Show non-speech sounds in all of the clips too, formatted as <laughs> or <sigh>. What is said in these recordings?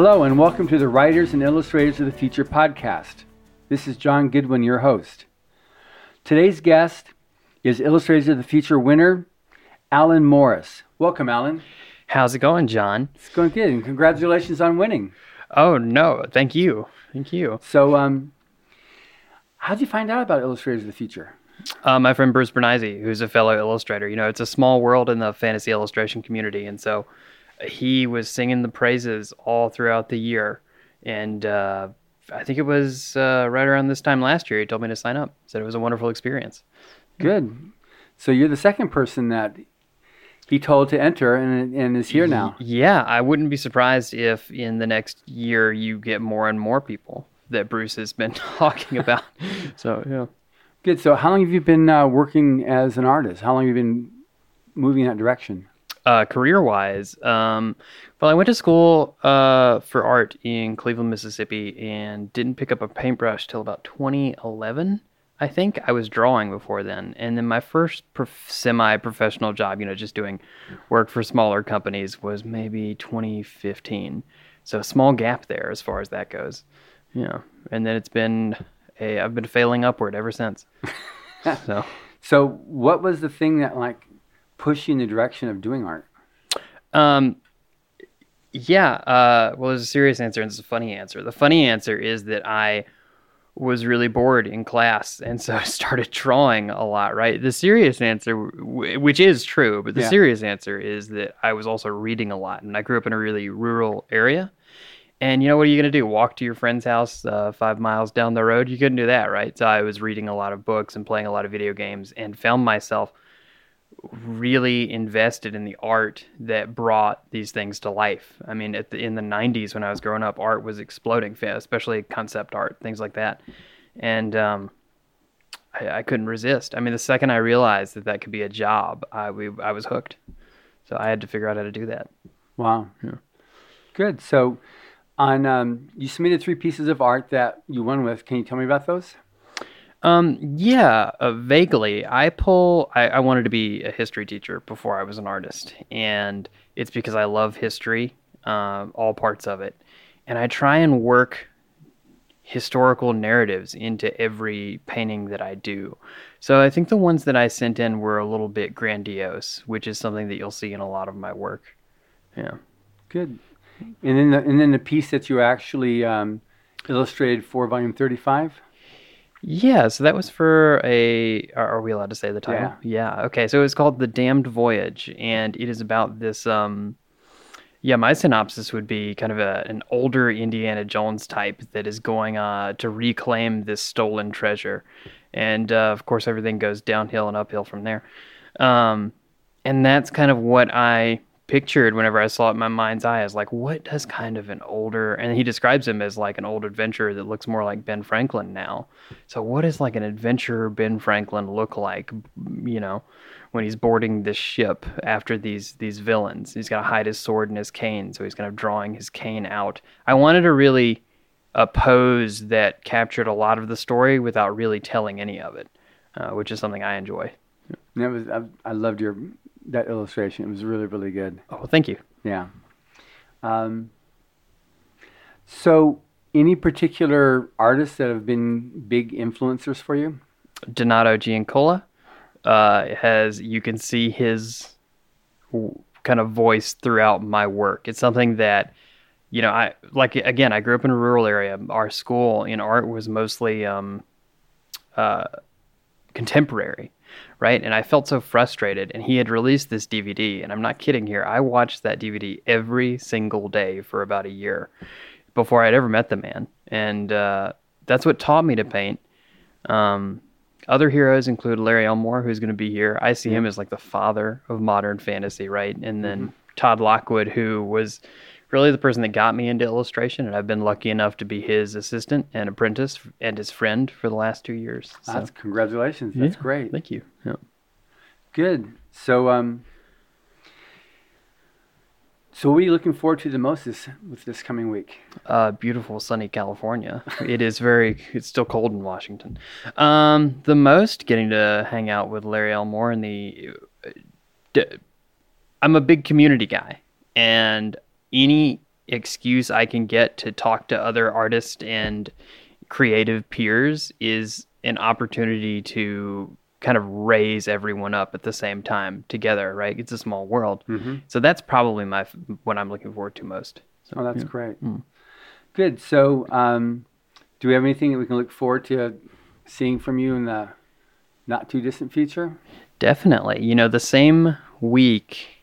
Hello, and welcome to the Writers and Illustrators of the Future podcast. This is John Goodwin, your host. Today's guest is Illustrators of the Future winner, Alan Morris. Welcome, Alan. How's it going, John? It's going good, and congratulations on winning. Oh, no, thank you. Thank you. So, um, how did you find out about Illustrators of the Future? Uh, my friend Bruce Brenneise, who's a fellow illustrator. You know, it's a small world in the fantasy illustration community, and so he was singing the praises all throughout the year. And uh, I think it was uh, right around this time last year he told me to sign up. Said it was a wonderful experience. Good. So you're the second person that he told to enter and, and is here now. Yeah, I wouldn't be surprised if in the next year you get more and more people that Bruce has been <laughs> talking about. <laughs> so yeah. Good. So how long have you been uh, working as an artist? How long have you been moving in that direction? Uh, career wise, um, well, I went to school uh, for art in Cleveland, Mississippi, and didn't pick up a paintbrush till about 2011. I think I was drawing before then, and then my first prof- semi-professional job, you know, just doing work for smaller companies, was maybe 2015. So a small gap there as far as that goes. Yeah, and then it's been a I've been failing upward ever since. <laughs> so, so what was the thing that like pushed you in the direction of doing art? Um, yeah. Uh, well, there's a serious answer and there's a funny answer. The funny answer is that I was really bored in class, and so <laughs> I started drawing a lot. Right. The serious answer, which is true, but the yeah. serious answer is that I was also reading a lot, and I grew up in a really rural area. And you know what are you going to do? Walk to your friend's house uh, five miles down the road? You couldn't do that, right? So I was reading a lot of books and playing a lot of video games, and found myself really invested in the art that brought these things to life. I mean, the, in the 90s when I was growing up, art was exploding, especially concept art, things like that. And um, I, I, couldn't resist. I mean, the second I realized that that could be a job, I, we, I was hooked. So I had to figure out how to do that. Wow. Yeah. Good. So on um, you submitted three pieces of art that you won with. Can you tell me about those? Um, yeah, uh, vaguely. I pull. I, I wanted to be a history teacher before I was an artist, and it's because I love history, uh, all parts of it, and I try and work historical narratives into every painting that I do. So I think the ones that I sent in were a little bit grandiose, which is something that you'll see in a lot of my work. Yeah. Good. And then the, and then the piece that you actually um, illustrated for volume 35? Yeah, so that was for a. Are we allowed to say the title? Yeah. yeah. Okay, so it's called The Damned Voyage, and it is about this. Um, yeah, my synopsis would be kind of a, an older Indiana Jones type that is going uh, to reclaim this stolen treasure, and uh, of course everything goes downhill and uphill from there. Um, and that's kind of what I pictured whenever I saw it in my mind's eye as like, what does kind of an older, and he describes him as like an old adventurer that looks more like Ben Franklin now. So, what does like an adventurer Ben Franklin look like, you know, when he's boarding this ship after these these villains? He's got to hide his sword and his cane, so he's kind of drawing his cane out. I wanted to really a pose that captured a lot of the story without really telling any of it, uh, which is something I enjoy. That was I, I loved your that illustration. It was really, really good. Oh, thank you. Yeah. Um, so, any particular artists that have been big influencers for you? Donato Giancola uh, has, you can see his kind of voice throughout my work. It's something that, you know, I like, again, I grew up in a rural area. Our school in art was mostly um, uh, contemporary right? And I felt so frustrated. And he had released this DVD, and I'm not kidding here. I watched that DVD every single day for about a year before I'd ever met the man. And uh, that's what taught me to paint. Um, other heroes include Larry Elmore, who's going to be here. I see him as like the father of modern fantasy, right? And then mm-hmm. Todd Lockwood, who was really the person that got me into illustration, and I've been lucky enough to be his assistant and apprentice and his friend for the last two years. So. That's congratulations. That's yeah, great. Thank you. Yeah. Good. So, um, so what are you looking forward to the most this with this coming week? Uh, beautiful sunny California. it is very. It's still cold in Washington. Um, the most getting to hang out with Larry Elmore and the. Uh, I'm a big community guy, and any excuse I can get to talk to other artists and creative peers is an opportunity to kind of raise everyone up at the same time together, right? It's a small world. Mm-hmm. So that's probably my what I'm looking forward to most. So, oh, that's yeah. great. Mm. Good. So, um, do we have anything that we can look forward to seeing from you in the not too distant future? Definitely. You know, the same week,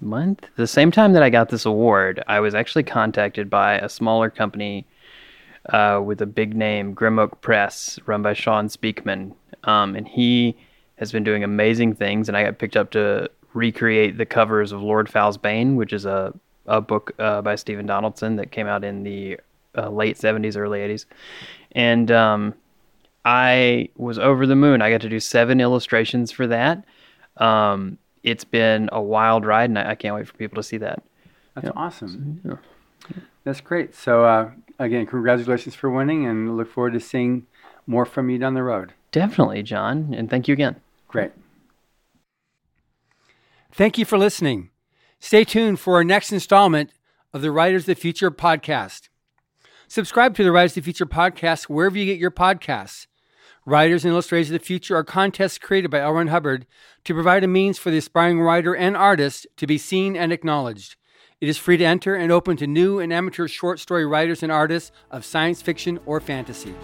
month, the same time that I got this award, I was actually contacted by a smaller company uh, with a big name, Grim Oak Press, run by Shawn Speakman. Um, and he has been doing amazing things. And I got picked up to recreate the covers of Lord Fowl's Bane, which is a, a book uh, by Stephen Donaldson that came out in the uh, late 70s, early 80s. And um, I was over the moon. I got to do seven illustrations for that. Um, it's been a wild ride, and I, I, can't wait for people to see that. That's yeah. awesome. So, yeah. That's great. So, uh, again, congratulations for winning, and look forward to seeing more from you down the road. Definitely, John, and thank you again. Great. Thank you for listening. Stay tuned for our next installment of the Writers of the Future podcast. Subscribe to the Writers of the Future podcast wherever you get your podcasts. Writers and Illustrators of the Future are contests created by L. Ron Hubbard to provide a means for the aspiring writer and artist to be seen and acknowledged. It is free to enter and open to new and amateur short story writers and artists of science fiction or fantasy.